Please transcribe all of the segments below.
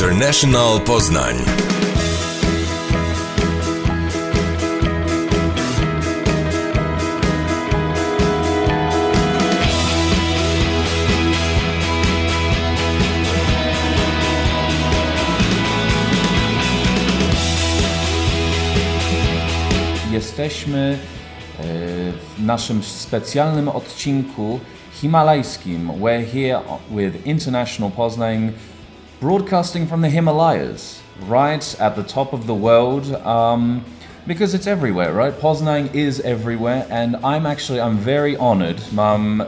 International Poznań. Jesteśmy e, w naszym specjalnym odcinku himalajskim. We're here with International Poznań, broadcasting from the Himalayas, right at the top of the world. Um, because it's everywhere, right? Poznań is everywhere, and I'm actually I'm very honored. Mam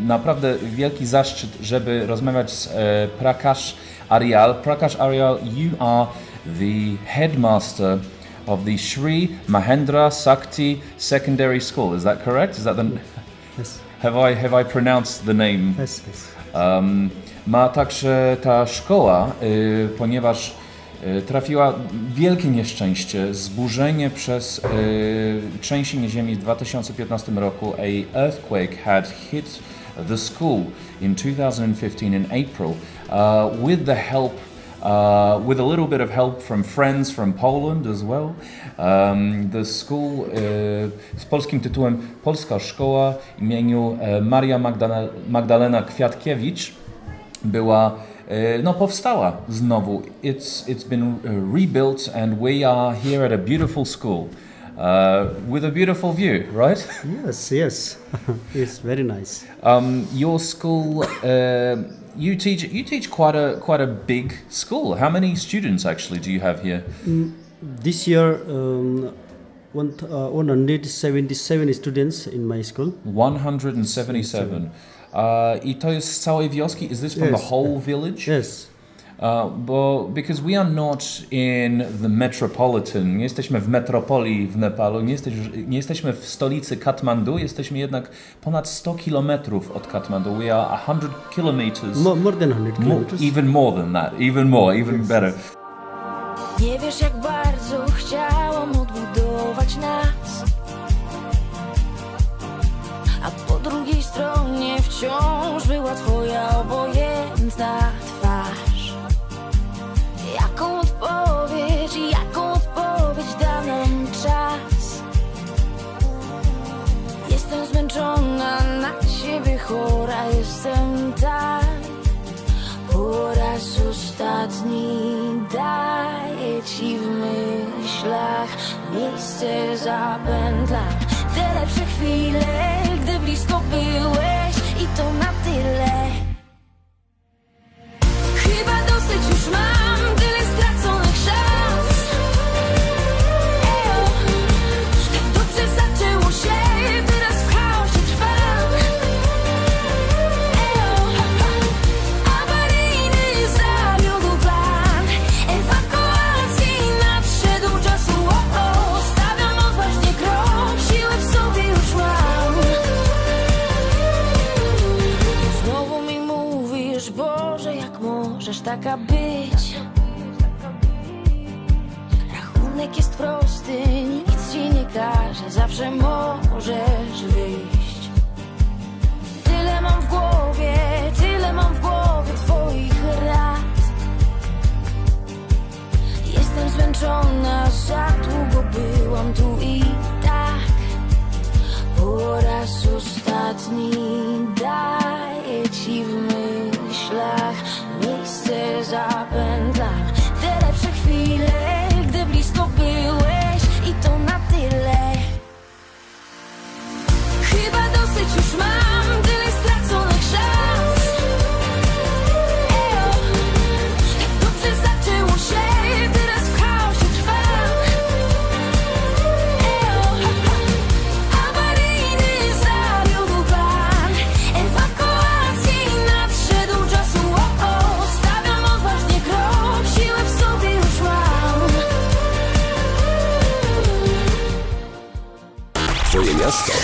naprawdę wielki zaszczyt, żeby rozmawiać z e, Prakash Aryal. Prakash Aryal, you are the headmaster of the Sri Mahendra Sakti Secondary School. Is that correct? Is that the Yes, have I have I pronounced the name? yes, yes. Um, ma także ta szkoła, y, ponieważ y, trafiła wielkie nieszczęście, zburzenie przez y, trzęsienie ziemi w 2015 roku. A earthquake had hit the school in 2015 in April. Uh, with the help uh, with a little bit of help from friends from Poland as well. Um, the school uh, z polskim tytułem Polska Szkoła imieniu e, Maria Magdalena, Magdalena Kwiatkiewicz była no powstała znowu. It's, it's been rebuilt and we are here at a beautiful school uh, with a beautiful view, right? Yes, yes. it's very nice. Um, your school, uh, you teach you teach quite a quite a big school. How many students actually do you have here? This year, um, one, uh, 177 students in my school. 177. Uh, I to jest z całej wioski? Is this from the Yes. whole village? Yes, Uh, bo because we are not in the metropolitan, nie jesteśmy w metropolii w Nepalu, nie, jesteś, nie jesteśmy w stolicy Katmandu, jesteśmy jednak ponad 100 kilometrów od Katmandu. We are 100 kilometers, more, more than 100 more, kilometers. even more than that, even more, even better. Nie wiesz jak bardzo chciałam wciąż była twoja obojętna twarz. Jaką odpowiedź, jaką odpowiedź da nam czas? Jestem zmęczona, na ciebie chora jestem tak. Po raz ostatni daję ci w myślach miejsce zapętlam Te lepsze chwile, gdy blisko byłeś to na tyle. Chyba dosyć już mam taka być? Rachunek jest prosty, nikt ci nie każe Zawsze możesz wyjść. Tyle mam w głowie, tyle mam w głowie twoich rad. Jestem zmęczona, za długo byłam tu i tak. Po raz ostatni daję ci w myślach Miejsce zapętlam. Te lepsze chwile,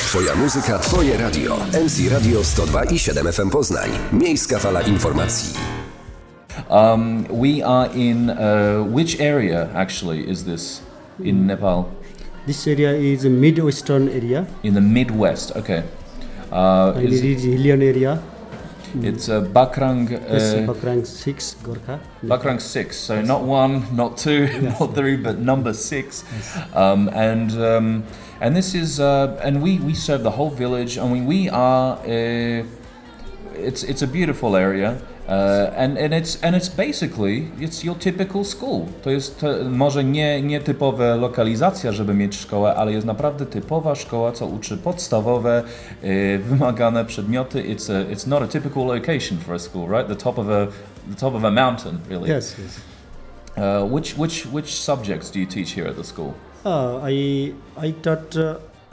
Twoja muzyka, Twoje radio. MC Radio 102 i 7 FM Poznań. Miejska fala informacji. Um, we are in uh, which area actually is this in Nepal? This area is a mid-western area In the Midwest. Okay. Uh, and is- it is hillian area. It's uh, Bakrang. Yes, Uh, Bakrang 6 Gorkha. Bakrang six, so not one, not two, not three, but number six, um, and um, and this is uh, and we we serve the whole village. I mean, we are. Uh, it's it's a beautiful area. Uh, and, and it's and it's basically it's your typical school. To jest to, może nie, nie typowa lokalizacja, żeby mieć szkołę, ale jest naprawdę typowa szkoła, co uczy podstawowe, y, wymagane przedmioty. It's a, it's not a typical location for a school, right? The top of a the top of a mountain, really. Yes, yes. Uh, which which which subjects do you teach here at the school? Uh, I I taught uh,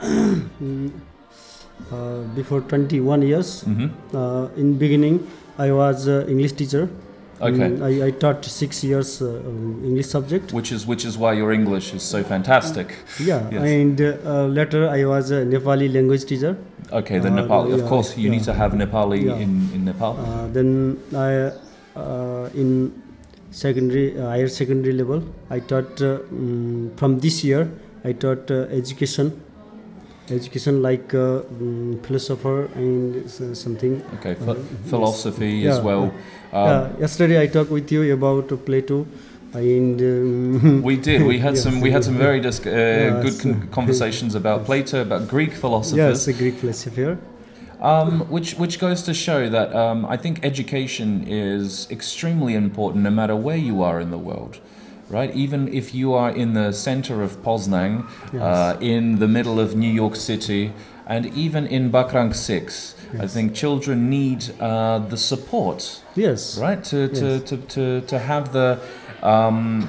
uh, before 21 years. hmm Uh, in beginning, I was uh, English teacher. Okay. Mm, I, I taught six years uh, um, English subject. Which is which is why your English is so fantastic. Yeah, Yes. and uh, later I was a Nepali language teacher. Okay, the Uh, Nepal. Of course, you yeah. need to have Nepali Yeah. in in Nepal. Uh, then I uh, in secondary uh, higher secondary level I taught uh, mm, from this year I taught uh, education education like uh, mm, philosopher and something Okay, ph- Uh, philosophy yes. as Yeah, well. Um, yesterday I talked with you about uh, Plato and um, We did. We had Yes. some. We had some very dis- uh, good con- conversations about Plato, about Greek philosophers yes a Greek philosopher Um, which which goes to show that um, I think education is extremely important, no matter where you are in the world. Right, even if you are in the center of Poznan, Yes. uh, in the middle of New York City, and even in Bakrang Six, I think children need uh, the support yes right to to, Yes. to, to, to have the um,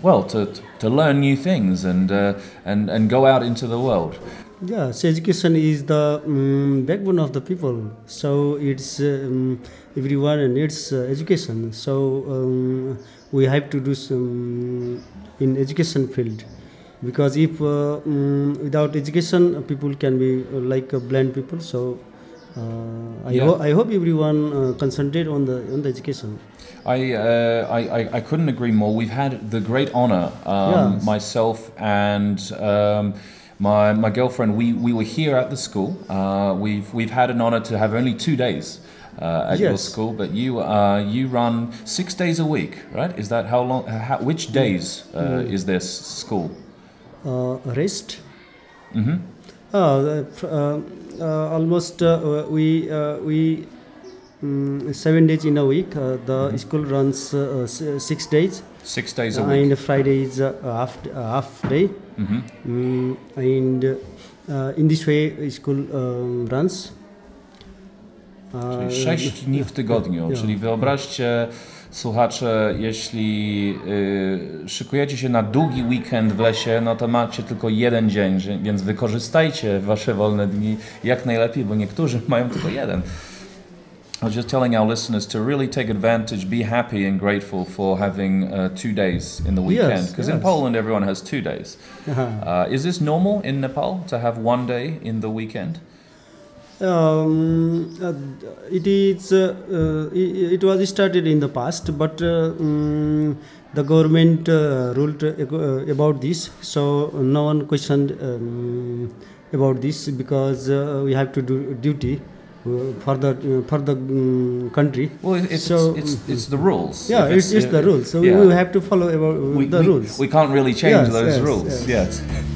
well to, to learn new things and uh, and and go out into the world Yes, education is the um, backbone of the people. So it's um, everyone needs uh, education. So um, we have to do some in education field, because if uh, um, without education, people can be uh, like uh, blind people. So uh, I, Yeah. ho- I hope everyone uh, concentrate on the on the education. I, uh, I, I, I couldn't agree more. We've had the great honor, um, Yes. myself and um, my, my girlfriend, we, we were here at the school. Uh, we've, we've had an honor to have only two days uh, at your school, but you, uh, you run six days a week, right? Is that how long? How, which days uh, is this school? Uh, rest. hmm Uh, uh, uh, uh, almost uh, we uh, we mm, seven days in a week. Uh, the school runs uh, six days, Six days a week. and Friday is a half uh, half day. Hmm Mm, and uh, in this way, school um, runs. Uh, Czyli sześć dni w tygodniu, czyli wyobraźcie słuchacze, jeśli y, szykujecie się na długi weekend w lesie, no to macie tylko jeden dzień, więc wykorzystajcie wasze wolne dni jak najlepiej, bo niektórzy mają tylko jeden. I was just telling our listeners to really take advantage, be happy and grateful for having uh, two days in the weekend. Because in yes. Poland, everyone has two days. uh-huh. Uh, is this normal in Nepal to have one day in the weekend? Um, uh, it is. Uh, uh, it, it was started in the past, but uh, mm, the government uh, ruled uh, about this, so no one questioned um, about this because uh, we have to do duty for the uh, for the um, country. Well, it's, So- it's, it's, it's the rules. Yeah, it's, it's the rules. So yeah. we have to follow about uh, we, the we- rules. We can't really change Yes, those yes, rules. yes. Yes.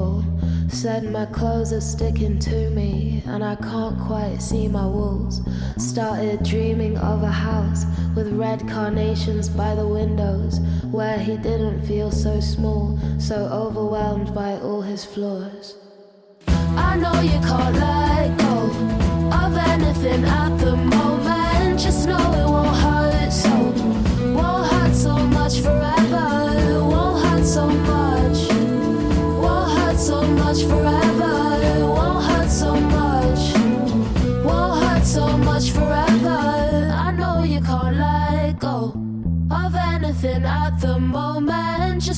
Said my clothes are sticking to me, and I can't quite see my walls. Started dreaming of a house with red carnations by the windows, where he didn't feel so small, so overwhelmed by all his flaws. I know you can't let go of anything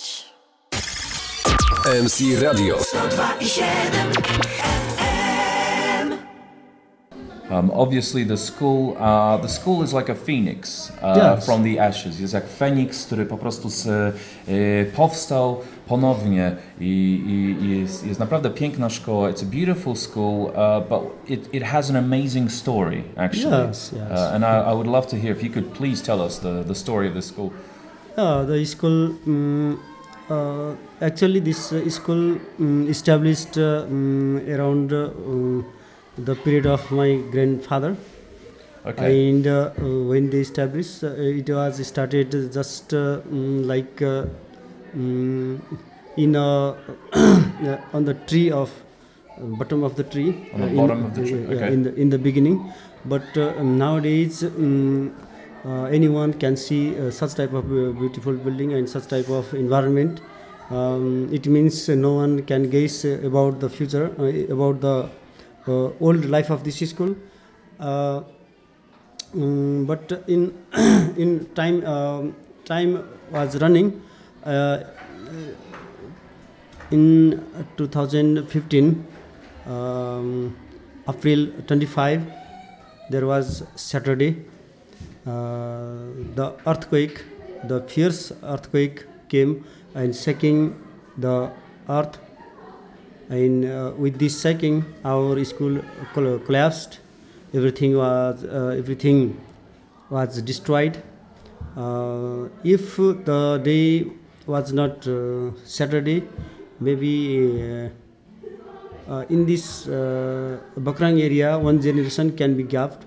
Much. MC Radio. Um, obviously, the school, uh, the school is like a phoenix uh, Yes. from the ashes. Jest jak Feniks, który po prostu z, e, powstał ponownie i, i, i jest, jest naprawdę piękna szkoła. It's a beautiful school, uh, but it, it has an amazing story, actually. Yes, yes. Uh, and I, I would love to hear if you could please tell us the, the story of this school. Yeah, the school. Um, actually, this uh, school um, established uh, um, around uh, the period of my grandfather. Okay. And uh, uh, when they established, uh, it was started just uh, mm, like uh, in a on the tree of uh, bottom of the tree. On the uh, in- bottom of the tree, okay. in the in the beginning, but uh, nowadays. Um, uh, anyone can see uh, such type of uh, beautiful building and such type of environment. Um, it means no one can guess about the future, about the old life of this school. Mm, but in in time um, time was running uh, in 2015 um, april 25 there was saturday the earthquake the fierce earthquake came and shaking the earth. And uh, with this shaking our school collapsed. Everything was uh, everything was destroyed. Uh, if the day was not uh, saturday maybe uh, uh, in this uh, bakrang area one generation can be gapped.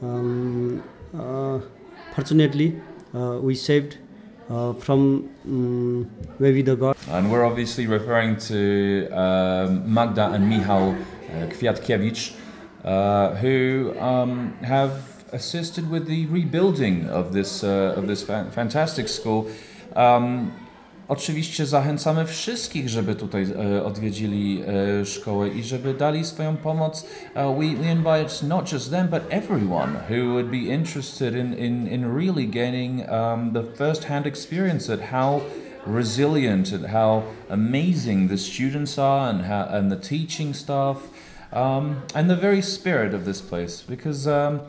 Um, uh, fortunately uh, we saved uh, from um, maybe the god And we're obviously referring to um, Magda and Michał uh, Kwiatkiewicz, uh, who um, have assisted with the rebuilding of this, uh, of this fa- fantastic school. Um, oczywiście zachęcamy wszystkich, żeby tutaj e, odwiedzili e, szkołę i żeby dali swoją pomoc. We, we invite not just them, but everyone who would be interested in, in, in really gaining um, the first-hand experience at how resilient and how amazing the students are and how, and the teaching staff um, and the very spirit of this place because um,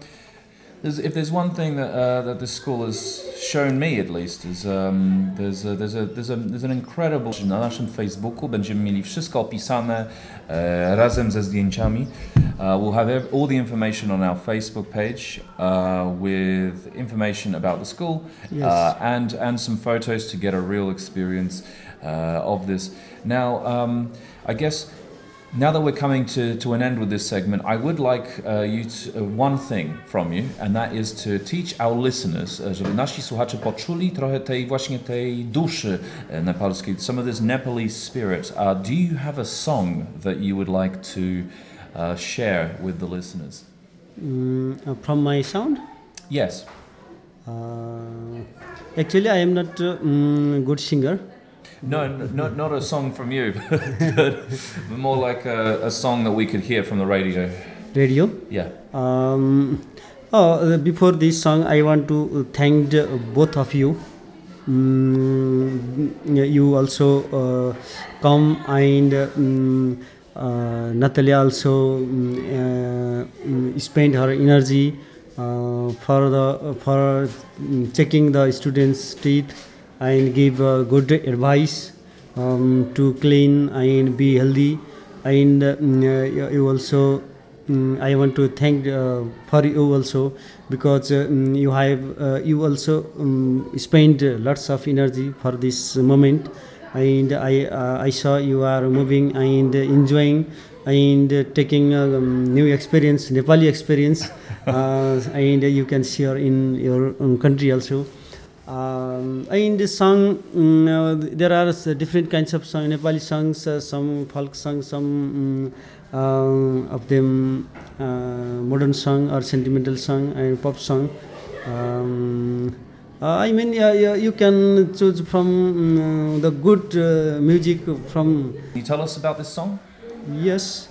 There's, if there's one thing that uh, that this school has shown me at least is um, there's a, there's a, there's a, there's an incredible na naszym Facebooku będziemy mieli wszystko opisane e, razem ze zdjęciami. Uh, we'll have ev- all the information on our Facebook page uh, with information about the school Yes. uh, and and some photos to get a real experience uh, of this. Now, um, I guess now that we're coming to, to an end with this segment, I would like uh, you to, uh, one thing from you, and that is to teach our listeners, uh, żeby nasi słuchacze poczuli trochę tej właśnie tej duszy nepalskiej, some of this Nepalese spirit. Uh, do you have a song that you would like to uh, share with the listeners? Mm, uh, from my sound. Yes. Uh, actually, I am not a mm, good singer. No, not, not a song from you, but more like a, a song that we could hear from the radio. Radio. Yeah. Um, oh, uh, before this song, I want to thank the, both of you. Mm, you also uh, come and um, uh, Natalia also mm, uh, mm, spend her energy uh, for the for checking the students' teeth and give uh, good advice um, to clean and be healthy. And uh, mm, uh, you also Mm, I want to thank uh, for you also because uh, mm, you have uh, you also um, spend uh, lots of energy for this moment and I I saw you are moving and enjoying and taking um, new experience Nepali experience and you can share in your um, country also. Um, in this song, mm, uh, there are different kinds of song, Nepali songs, uh, some folk songs, some mm, um, of them uh, modern song or sentimental song and pop song. Um, uh, I mean, yeah, yeah, you can choose from mm, the good uh, music from Can you tell us about this song? yes.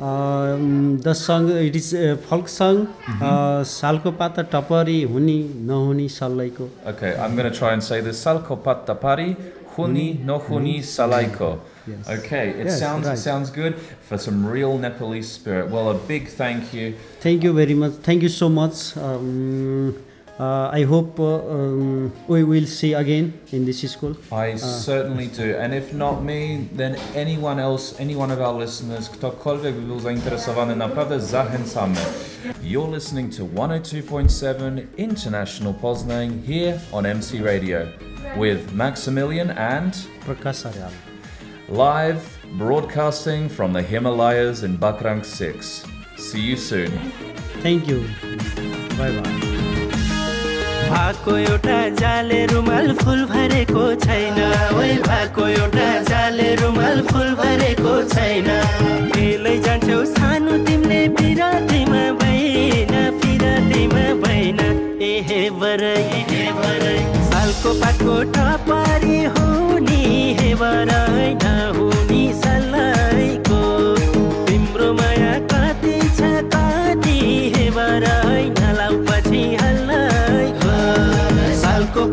The song it is folk song सालको पाता टपरी हुने नहुने सल्लाइको okay I'm gonna try and say this सालको पाता टपरी हुने नहुने सल्लाइको Yes. Okay, it yes, sounds right. it sounds good for some real Nepalese spirit. Well, a big thank you. Thank you very much. Thank you so much. Um, I hope uh, um, we will see again in this school. I certainly do. And if not me, then anyone else, any one of our listeners, ktokolwiek by był zainteresowany, naprawdę zachęcamy. You're listening to 102.7 International Poznań here on MC Radio with Maximilian and Prakasarial. Live broadcasting from the Himalayas in Bakrang 6. See you soon. Thank you. Bye bye. भएको एउटा जाले रुमाल full भरेको छैन। ओइ भएको एउटा जाले रुमाल फुल भरेको छैन। बेलै जान्छौ सानो तिमीले पिरातीमा भएन पिरातीमा भएन ए हे बरै बरै। सालको पातको टपारी हो नि हे बरै नहुनी सल्लाइको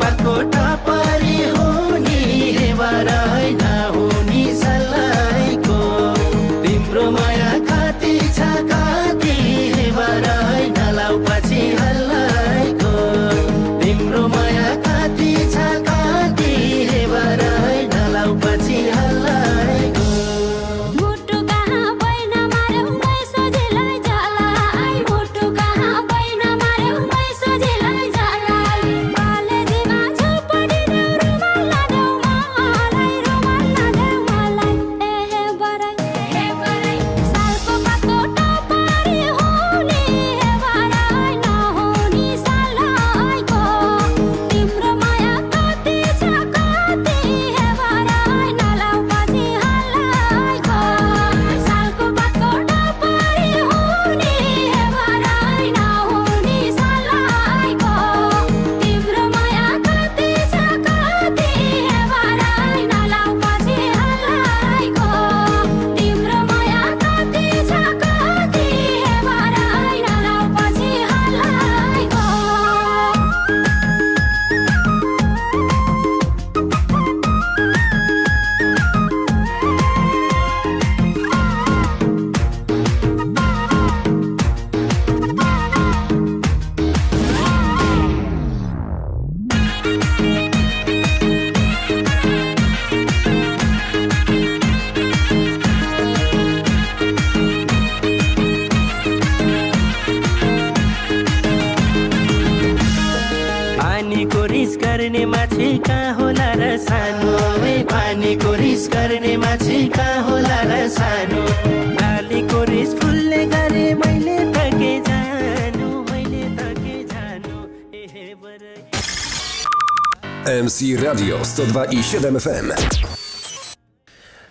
पर कोटा पारी होनी है वाराई Radio 102,7 FM.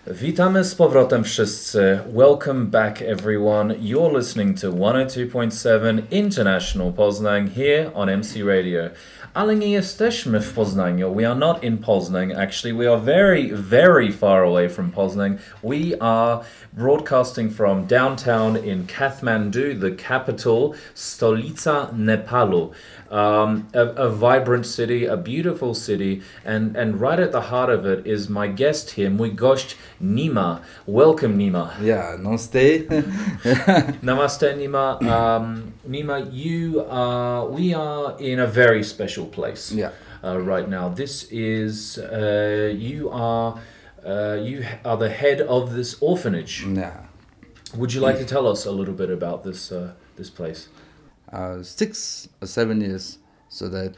Witamy z powrotem wszyscy. Welcome back everyone. You're listening to 102.7 International Poznań here on MC Radio. Ale nie jesteśmy w Poznaniu. We are not in Poznań actually. We are very very far away from Poznań. We are broadcasting from downtown in Kathmandu, the capital, stolica Nepalu. Um, a, a vibrant city, a beautiful city, and, and right at the heart of it is my guest here, mój gość Nima. Welcome, Nima. Yeah, namaste. Namaste, Nima. Um, Nima, you are. We are in a very special place. Yeah. Uh, right now, this is. Uh, you are. Uh, you are the head of this orphanage. yeah. Would you like to tell us a little bit about this uh, this place? Uh, six or seven years. So that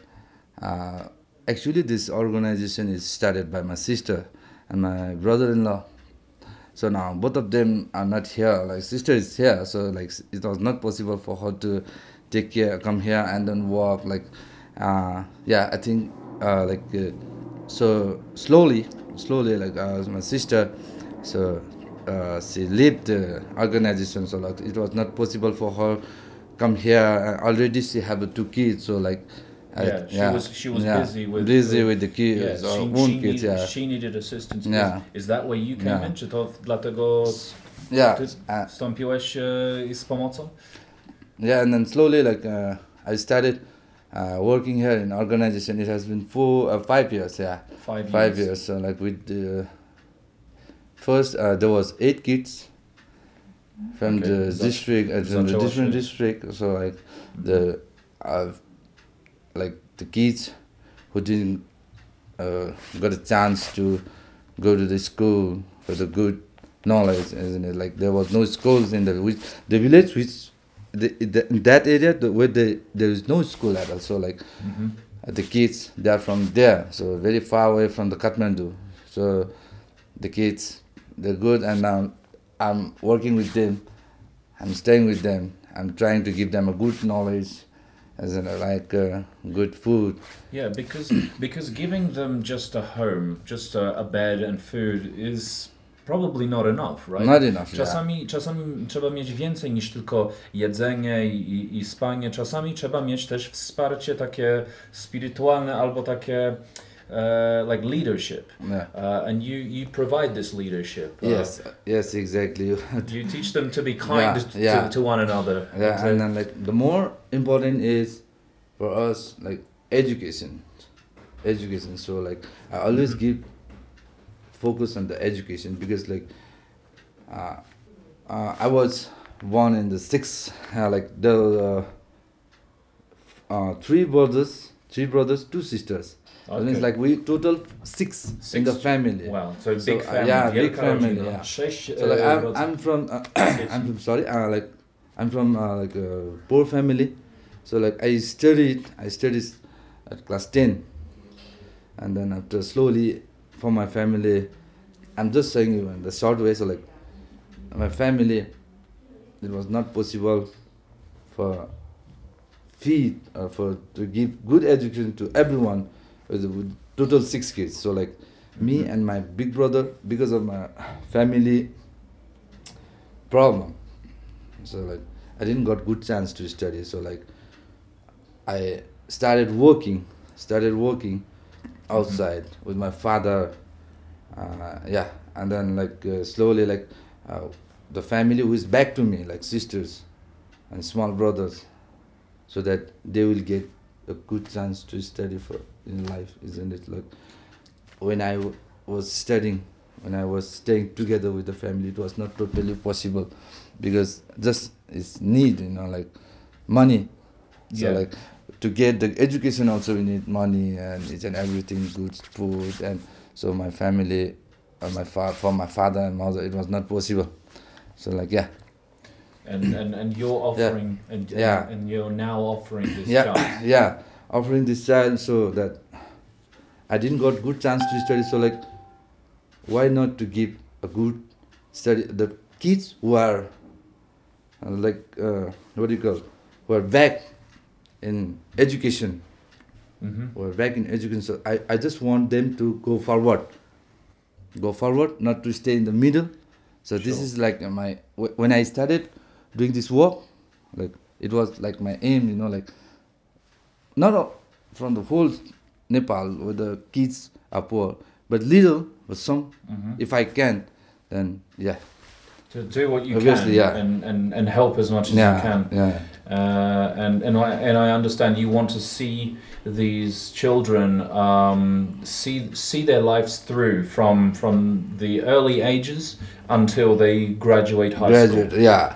uh, actually this organization is started by my sister and my brother-in-law. So now both of them are not here. Like sister is here, so like it was not possible for her to take care, come here and then work. Like, uh, yeah, I think uh, like uh, so slowly, slowly like uh, my sister, so uh, she left the organization. So like it was not possible for her come here. Already she have two kids, so like. I- Yeah, she was- she was yeah, busy with- busy with- the kids, Yeah, or she, she, kids, needed, yeah. she needed assistance. Yeah. Is, is that where you came Yeah. in? Czy to dlatego Yeah, ty uh, wstąpiłeś z pomocą? yeah, and then slowly like uh, I started uh, working here in organization. It has been four, uh, five years, yeah, Five years. five years. So like with the first uh, there was eight kids from Okay. the district, uh, from the different district. So like the uh, like the kids who didn't uh, got a chance to go to the school for the good knowledge, isn't it? Like there was no schools in the which the village which the, the in that area the, where the there is no school at all. So like Mhm. uh, the kids they are from there, so very far away from the Kathmandu. So the kids they're good, and now I'm working with them. I'm staying with them. I'm trying to give them a good knowledge, as in like uh, good food. Yeah, because because giving them just a home, just a, a bed and food is probably not enough, right? Not enough. Yeah. Czasami, czasami trzeba mieć więcej niż tylko jedzenie i, i, i spanie. Czasami trzeba mieć też wsparcie takie spirytualne albo takie uh, like leadership. Yeah. Uh, and you, you provide this leadership. Uh, Yes. Yes. Exactly. You teach them to be kind Yeah, to, to one another. Yeah, and then like the more important is for us like education, education. So like I always give focus on the education because like uh, uh, I was born in the six uh, like the uh, uh, three brothers, three brothers, two sisters. So Okay. it's like we total six, in the family. Wow, so So, big uh, family. yeah, big family, yeah. So like e, I'm. I'm from uh, I'm from sorry uh, like I'm from uh, like a poor family, so like I studied I studied at class ten, and then after slowly for my family, I'm just saying you in the short way. So like my family, it was not possible for feed or for to give good education to everyone total six kids. So like me and my big brother because of my family problem. So like i didn't got good chance to study. So like i started working started working outside with my father uh, yeah. And then like uh, slowly like uh, the family who is back to me like sisters and small brothers so that they will get a good chance to study for in life isn't it? Like when i w- was studying when i was staying together with the family it was not totally possible because just it's need you know like money. So Yeah. like to get the education also we need money and it's and everything good food and so my family uh, my fa- for my father and mother it was not possible. So like yeah and, and and you're offering and Yeah. and you're now offering this yeah job. yeah offering this child so that I didn't got good chance to study. So like, why not to give a good study the kids who are uh, like uh, what do you call who are back in education hmm who are back in education. So I, I just want them to go forward, go forward, not to stay in the middle. So this is like my when I started doing this work, like it was like my aim, you know, like not from the whole Nepal where the kids are poor, but little, but some, hmm if I can, then yeah, To do what you Obviously, can yeah. and, and, and help as much as yeah, you can. yeah. Uh, and and I and I understand you want to see these children um, see see their lives through from from the early ages until they graduate high Graduate, yeah,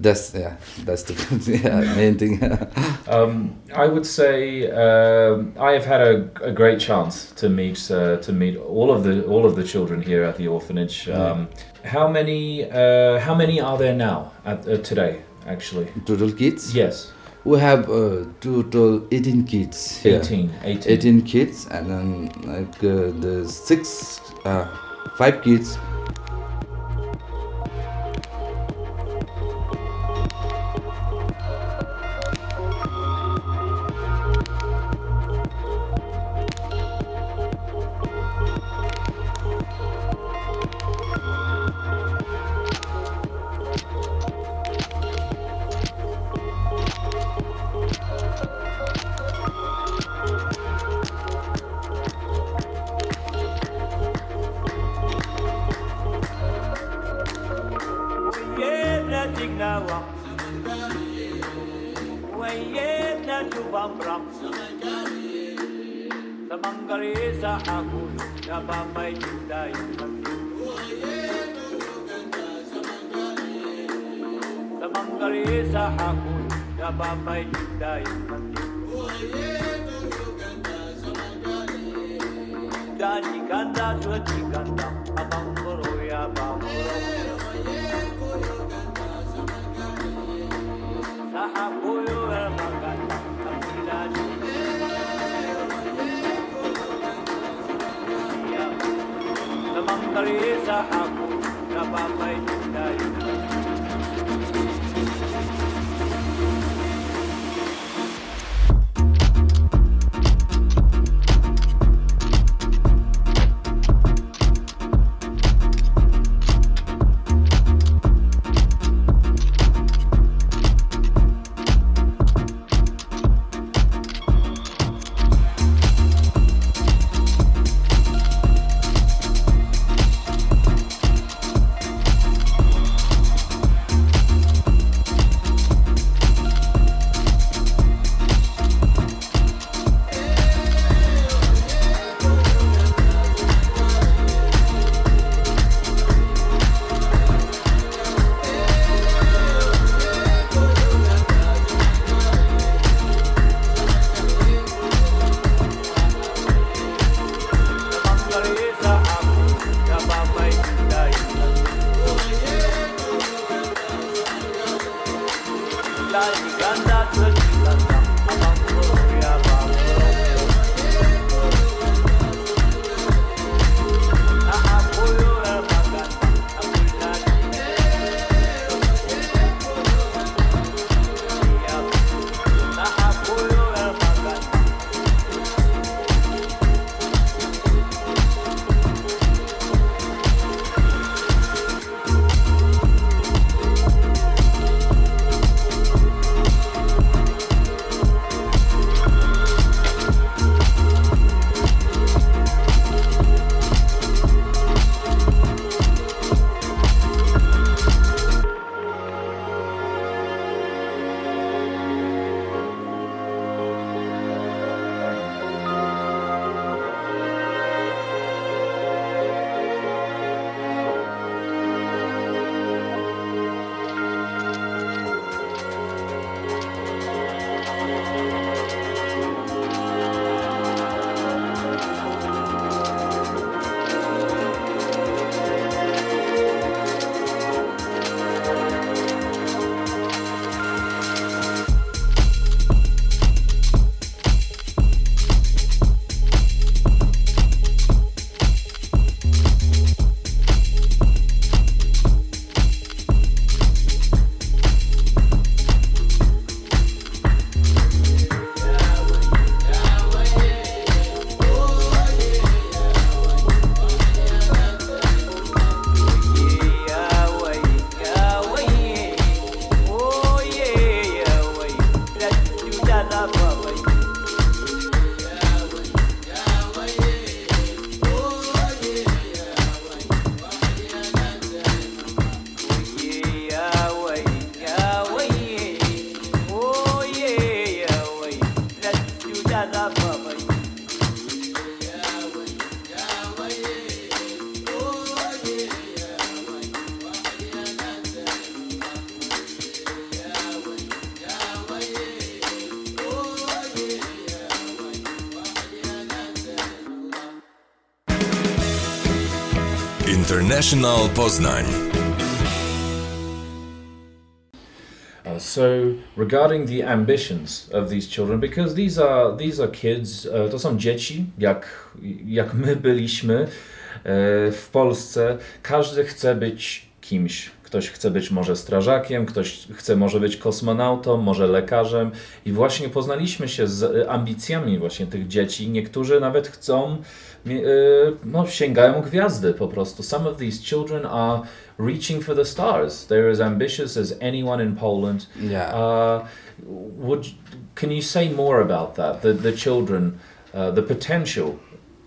that's yeah, that's the yeah, main thing. Um, I would say um I have had a, a great chance to meet uh, to meet all of the all of the children here at the orphanage. Um, how many uh, how many are there now at uh, today? Actually, Total kids. yes, We have uh, total 18 kids here. 18, 18. 18 kids and then like uh, the six uh, five kids International Poznań. Uh, so regarding the ambitions of these children, because these are these are kids, uh, to są dzieci, jak, jak my byliśmy e, w Polsce. Każdy chce być kimś. Ktoś chce być może strażakiem, ktoś chce może być kosmonautą, może lekarzem. I właśnie poznaliśmy się z ambicjami właśnie tych dzieci. Niektórzy nawet chcą, e, no sięgają gwiazdy po prostu. Some of these children are reaching for the stars. They're as ambitious as anyone in Poland. Yeah. Uh, would can you say more about that? The the children, uh, the potential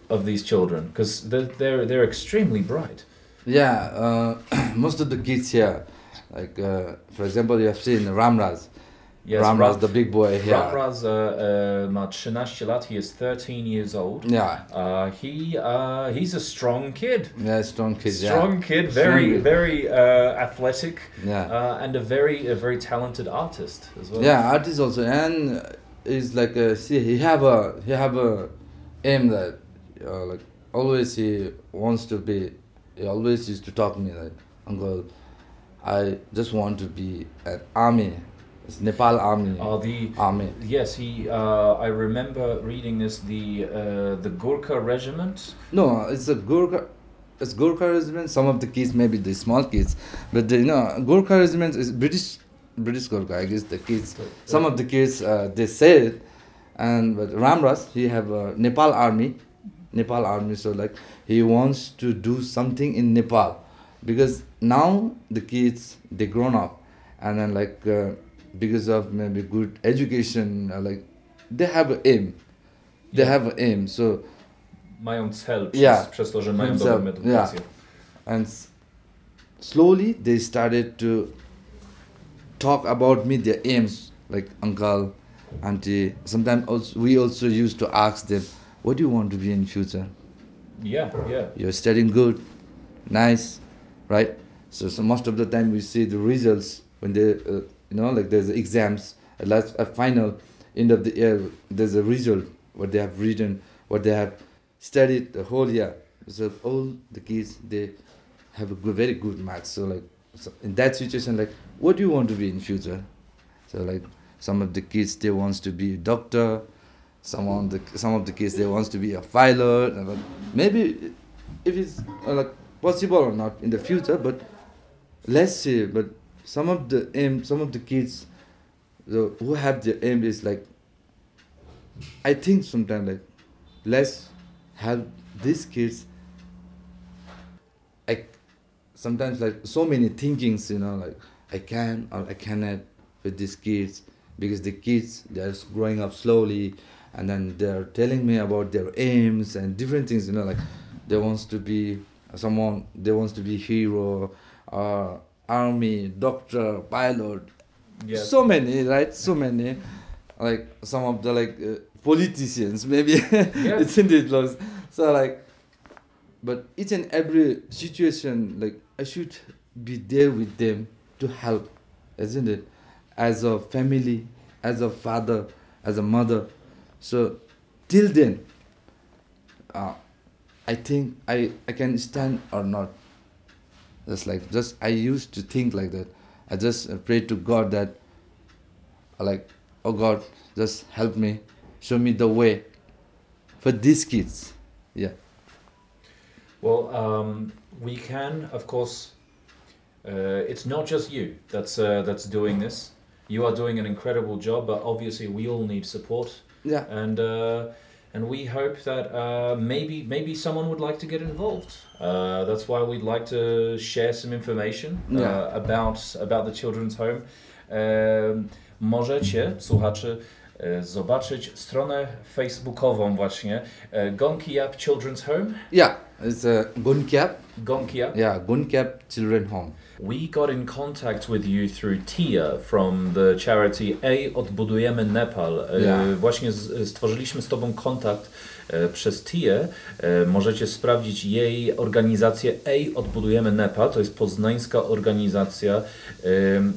of these children, because they're, they're they're extremely bright. Yeah, uh, most of the kids here, like uh, for example, you have seen Ramraz. Yes, Ramraz, Ra- the big boy here. Ramraz uh, uh, ma 13 lat. He is 13 years old. Yeah, Uh, he uh, he's a strong kid. yeah, strong kid. Strong kid, very Strong. very uh, athletic, Yeah, uh, and a very a very talented artist as well. yeah, artist also, and is like a, see, he have a he have a aim that uh, like always he wants to be. He always used to talk to me like, Uncle, I just want to be an army, it's Nepal army, Uh, the army. Yes, he. Uh, I remember reading this. The uh, the Gurkha regiment. No, it's a Gurkha. It's Gurkha regiment. Some of the kids, maybe the small kids, but the, you know, Gurkha regiment is British, British Gurkha. I guess the kids. Some of the kids, uh, they say it, and but Ramras, he have a Nepal army, Nepal army. So like he wants to do something in Nepal, because now the kids they grown up, and then like uh, because of maybe good education, uh, like they have an aim. They Yeah. have an aim. So. Mają cel przez, Yeah. przez to, że mają dobrą edukację. and slowly they started to talk about me their aims like uncle auntie sometimes also we also used to ask them what do you want to be in future? Yeah, yeah. you're studying good nice right? So, so most of the time we see the results when they uh, you know like there's exams at last a final end of the year there's a result what they have written what they have studied the whole year. So all the kids they have a good, very good marks. So like so in that situation like what do you want to be in future? So like some of the kids they wants to be a doctor some of the some of the kids they wants to be a pilot maybe if it's uh, like possible or not in the future but let's see but some of the aim some of the kids the, who have the aim is like i think sometimes like let's have these kids like sometimes like so many thinkings you know like i can or i cannot with these kids because the kids they're growing up slowly and then they're telling me about their aims and different things you know like they wants to be someone they wants to be hero uh, army doctor pilot. Yeah. so many right? So many. Like some of the like uh, politicians maybe. Yeah. it's in the laws so like but each and every situation like i should be there with them to help isn't it? As a family as a father as a mother so till then uh, i think i i can stand or not just like just i used to think like that i just uh, pray to god that uh, like oh god just help me show me the way for these kids yeah Well, um, we can, of course. Uh, it's not just you that's uh, that's doing this. You are doing an incredible job, but obviously we all need support, yeah and uh, and we hope that uh, maybe maybe someone would like to get involved. Uh, that's why we'd like to share some information uh, Yeah. about about the children's home. Um, możecie, słuchacze, e, zobaczyć stronę facebookową właśnie e, Gonki Up Children's Home. yeah it's a gunkyap Gonki Up. yeah gunkyap children home We got in contact with you through Tia from the charity A Odbudujemy Nepal. E, Yeah. Właśnie stworzyliśmy z Tobą kontakt e, przez Tię. E, Możecie sprawdzić jej organizację A Odbudujemy Nepal. To jest poznańska organizacja.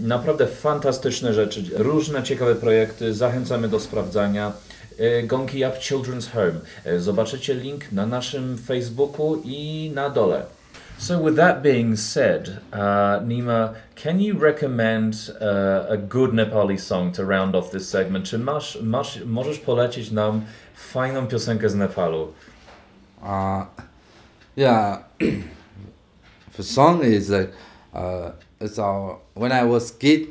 Naprawdę fantastyczne rzeczy, różne ciekawe projekty. Zachęcamy do sprawdzania. Gonki Up Children's Home. Zobaczycie link na naszym Facebooku i na dole. So, with that being said, uh, Nima, can you recommend uh, a good Nepali song to round off this segment? Czy masz, masz, możesz polecić nam fajną piosenkę z Nepalu? Uh, yeah, the song is like uh, it's our when I was kid.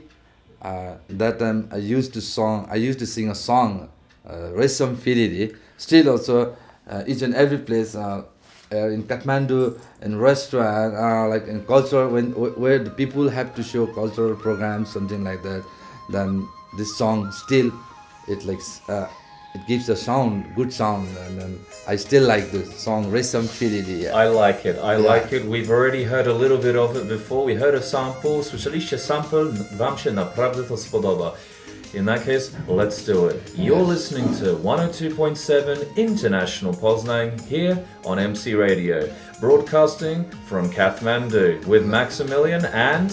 Uh, that time I used to song. I used to sing a song, uh, Resham. Still also, uh, each and every place. Uh, uh, in Kathmandu, in restaurant, uh, like in culture, when where the people have to show cultural programs, something like that, then this song still, it like uh, it gives a sound, good sound, and then I still like the song Resham Firiri. Yeah. I like it, I Yeah. like it. We've already heard a little bit of it before. We heard a sample. Słyszeliście sample? Wam się naprawdę to spodoba. In that case, let's do it. You're listening to 102.7 International Poznań here on MC Radio, broadcasting from Kathmandu with Maximilian and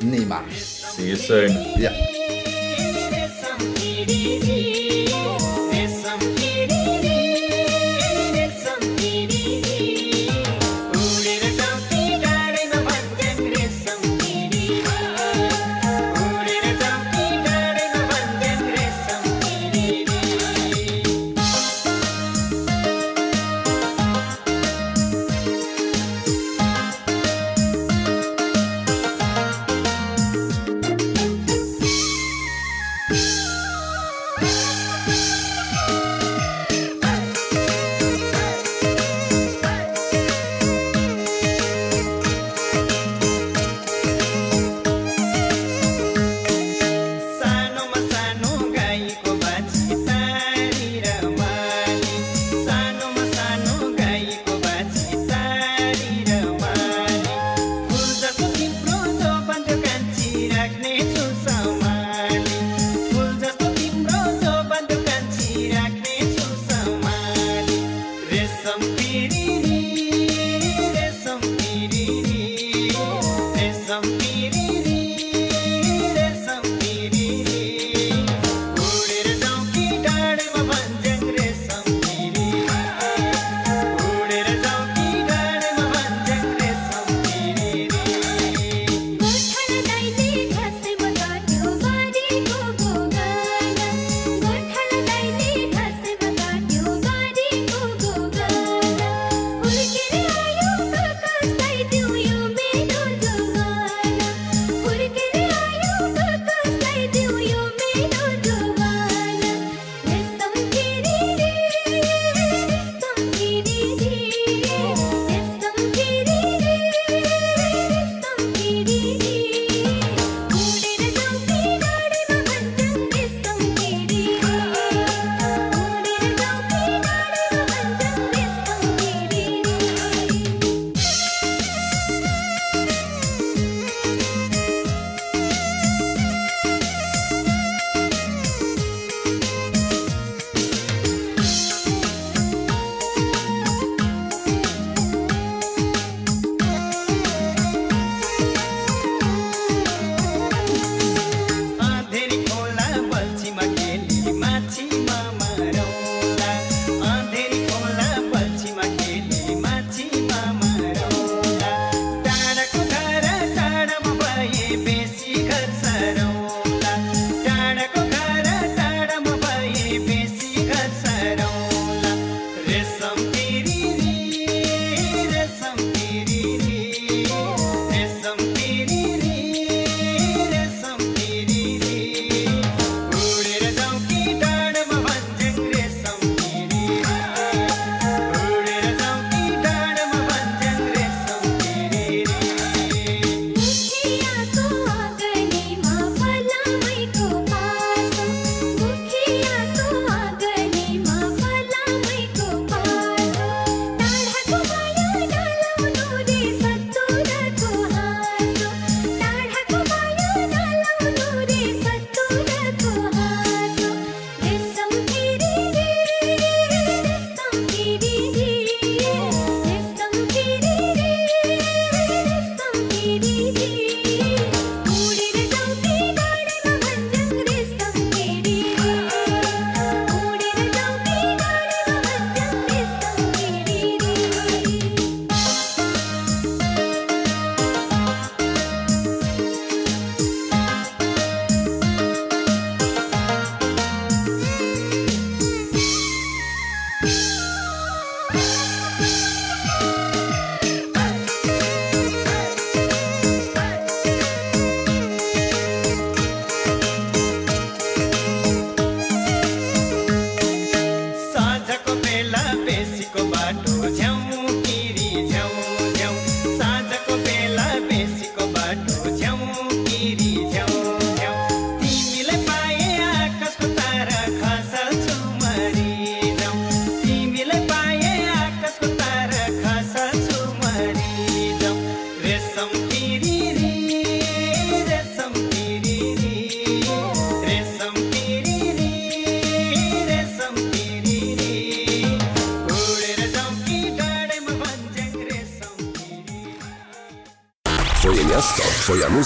Nima. see you soon. Yeah.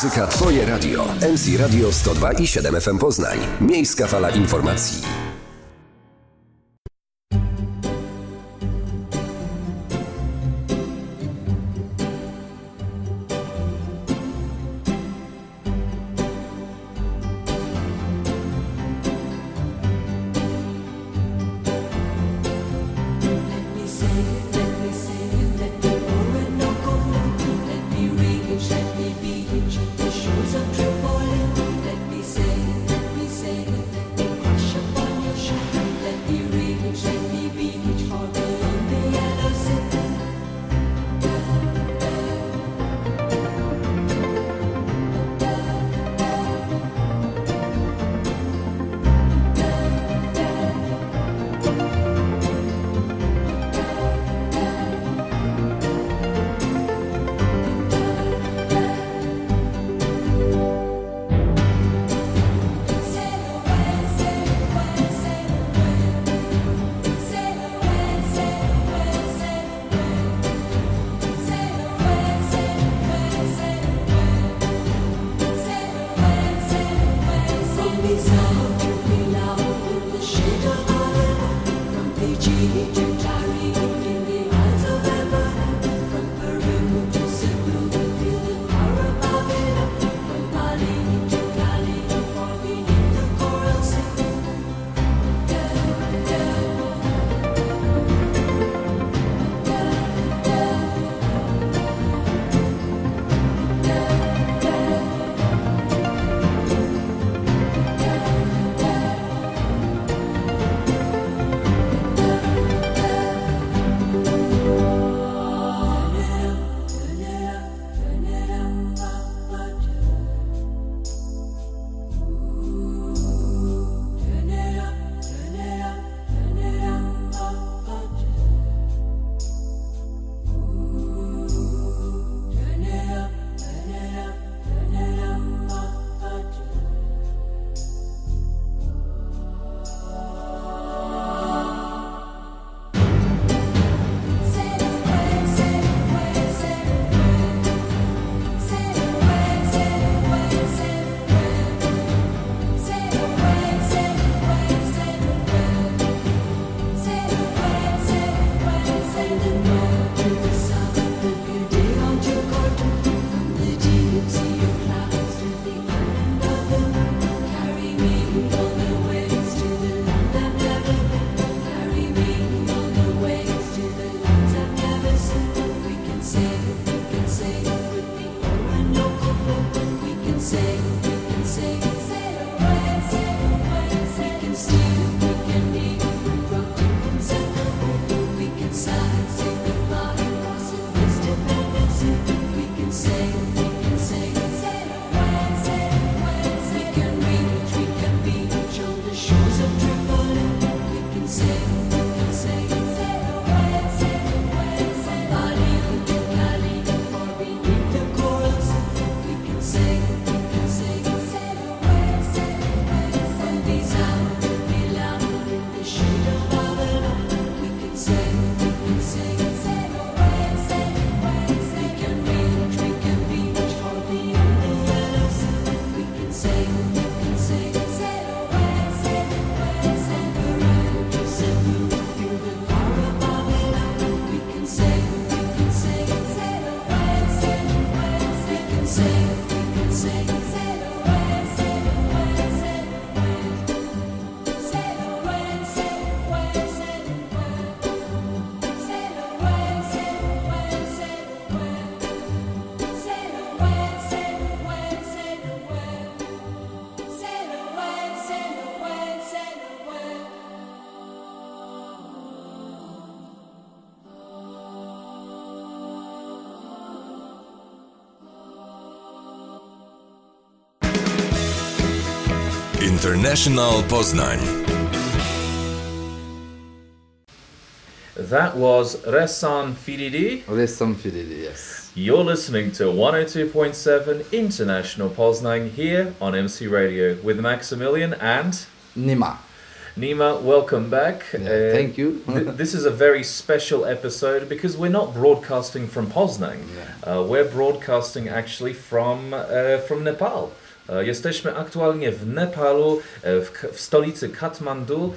Muzyka, Twoje radio. MC Radio 102 i 7 FM Poznań. Miejska fala informacji. International Poznań. That was Resham Firiri. Resham Firiri, yes. You're listening to 102.7 International Poznań here on MC Radio with Maximilian and Nima. Nima, welcome back. Yeah, thank you. th- this is a very special episode because we're not broadcasting from Poznan. Uh, we're broadcasting actually from, uh, from Nepal. Jesteśmy aktualnie w Nepalu, w, w stolicy Kathmandu,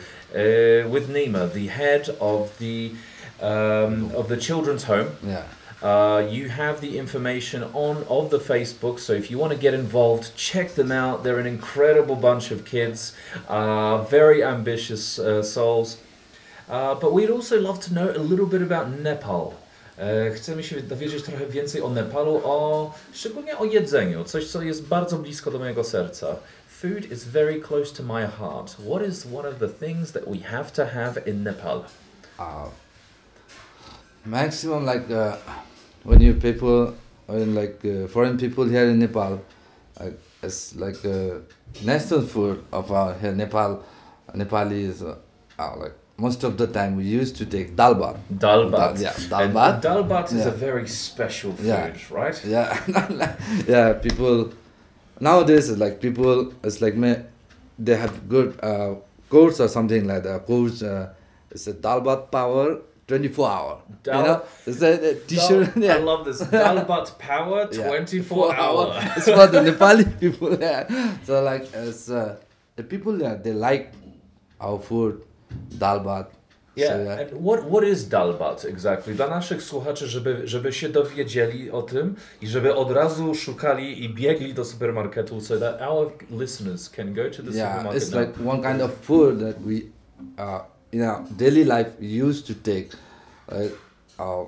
with Nima, the head of the, um, of the children's home. Yeah. Uh, you have the information on of the Facebook, so if you want to get involved, check them out. They're an incredible bunch of kids, uh, very ambitious uh, souls. Uh, but we'd also love to know a little bit about Nepal. E, Chcemy się dowiedzieć trochę więcej o Nepalu, o, szczególnie o jedzeniu, coś co jest bardzo blisko do mojego serca. Food is very close to my heart. What is one of the things that we have to have in Nepal? uh, maximum like uh, when you people when like uh, foreign people here in Nepal like it's like uh, national food of our here Nepal Nepali is uh, uh, like most of the time we used to take dal bhat. Dalbat. Dal yeah, dal And bhat. Is Yeah. a very special food, Yeah. right? yeah yeah people nowadays it's like people it's like me they have good uh, course or something like that course uh, it's a dal bhat power 24 hour Dal- you know it's a, a t-shirt Dal- yeah I love this. Dal bhat power, Yeah. 24 hour. it's for the Nepali people yeah. so like it's uh, the people yeah, they like our food dal bhat Yeah, yeah. and what, what is dal bhat exactly? Dla naszych słuchaczy, żeby, żeby się dowiedzieli o tym i żeby od razu szukali i biegli do supermarketu so that our listeners can go to the yeah supermarket it's now. like one kind of food that we uh, in our daily life used to take like uh,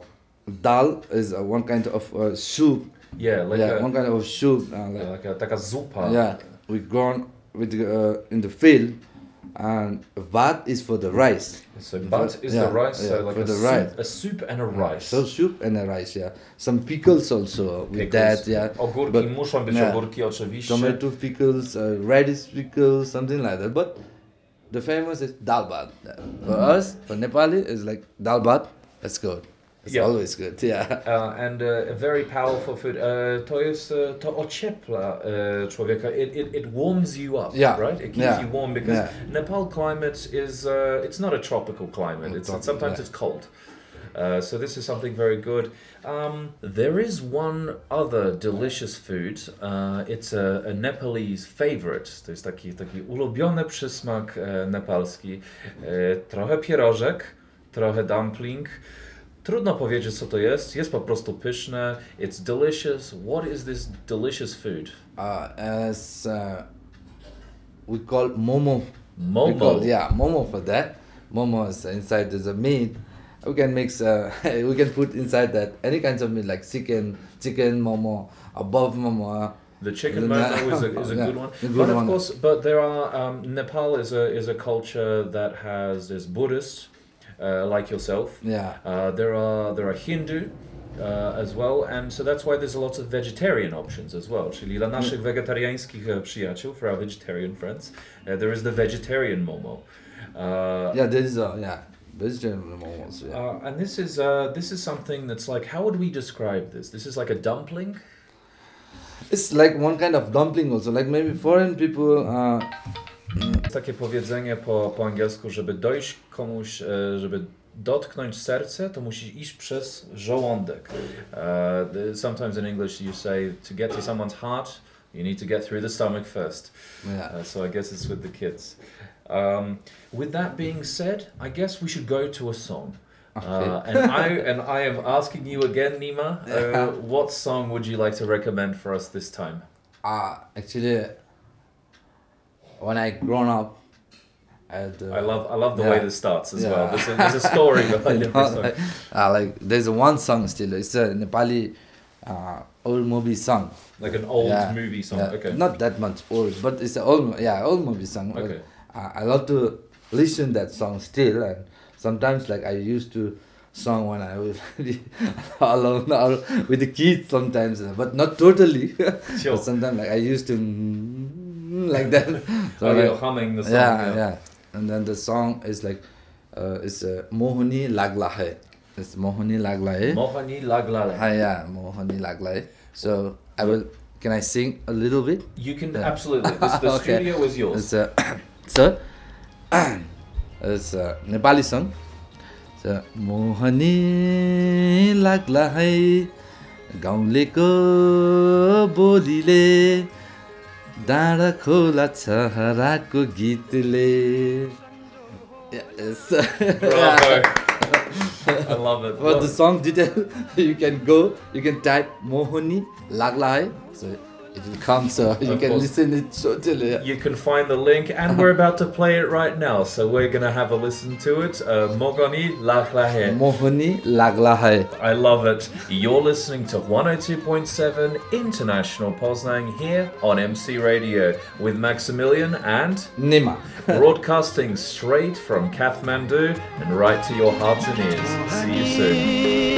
dal is uh, one kind of uh, soup yeah, like, yeah a, one kind of soup uh, like like a, taka zupa. yeah we grown with uh, in the field and bhat is for the rice So bhat is Yeah, the rice, yeah, so like for a the soup, rice. a soup and a rice. so soup and a rice yeah some pickles also with Pickles. that yeah Ogórki, But- muszą być yeah. ogórki oczywiście. tomato pickles, uh, radish pickles, something like that. But the famous is dal bhat. For us, for Nepali, it's like dal bhat. That's good. It's Yeah. always good. Yeah. Uh, and uh, a very powerful food. Uh, to jest, uh, to ociepla uh, człowieka. It, it, it warms you up, Yeah. right? It keeps Yeah. you warm because. Nepal climate is, uh, it's not a tropical climate. It's, tropical, sometimes it's cold. Uh, so this is something very good. Um, there is one other delicious food. Uh, it's a, a Nepalese favorite. To jest taki, taki ulubiony przysmak e, nepalski. E, trochę pierożek, trochę dumpling. Trudno powiedzieć co to jest. Jest po prostu pyszne. It's delicious. What is this delicious food? Uh, as uh, we call momo. We Momo. call, yeah, momo for that. Momo is inside there's a meat. We can mix. Uh, we can put inside that any kinds of meat like chicken, chicken momo, above momo. The chicken momo is a, is a Yeah, good one. a good but of one. course, but there are um, Nepal is a is a culture that has is Buddhist, uh, like yourself. Yeah. Uh, there are there are Hindu uh, as well, and so that's why there's a lot of vegetarian options as well. Czyli dla naszych wegetariańskich e, przyjaciół, for our vegetarian friends, uh, there is the vegetarian momo. Uh, Yeah, there is a yeah vegetarian momos. Yeah. uh, and this is uh, this is something that's like how would we describe this? This is like a dumpling. It's like one kind of dumpling also. Like maybe foreign people. Takie powiedzenie po, po angielsku, żeby dojść komuś, e, żeby dotknąć serce, to musi iść przez żołądek. Uh, sometimes in English you say to get to someone's heart, you need to get through the stomach first. yeah. Uh, so I guess it's with the kids. Um, with that being said, I guess we should go to a song. Uh, and I and I am asking you again, Nima. Uh, what song would you like to recommend for us this time? Uh, actually, when I grown up, at uh, I love I love the way Yeah. this starts as Yeah. well. There's a, there's a story behind every song. like, uh, like there's one song still. It's a Nepali uh, old movie song. Like an old Yeah. movie song. Okay. Not that much old, but it's an old yeah old movie song. Okay. uh, I love to listen that song still, and sometimes like I used to song when I was alone or with the kids sometimes, but not totally. Sure. sometimes like I used to mm, like that. So you're like, humming the song. yeah, yeah, And then the song is like uh, it's uh, Mohani Lagla Hai. It's Mohani Lagla Hai. Mohani Laglale. Ah, yeah, Mohani Lagla Hai. So I will. Can I sing a little bit? You can Yeah. absolutely. This, the Okay. studio is yours. It's uh, so It's a Nepali song. So, मोहनी लाग्ला है गाउँलेको बोलीले डाँडा खोला छहराको गीतले Yes. I love it. For the song detail, you can go, you can type Mohani Laglai, so you can. Uh, you can course. listen it totally. Uh, you can find the link, and we're about to play it right now. So we're gonna have a listen to it. Uh, Mogoni Laglahe. Mogoni Laglahe. I love it. You're listening to 102.7 International Poznań here on MC Radio with Maximilian and Nima, broadcasting straight from Kathmandu and right to your hearts and ears. See you soon.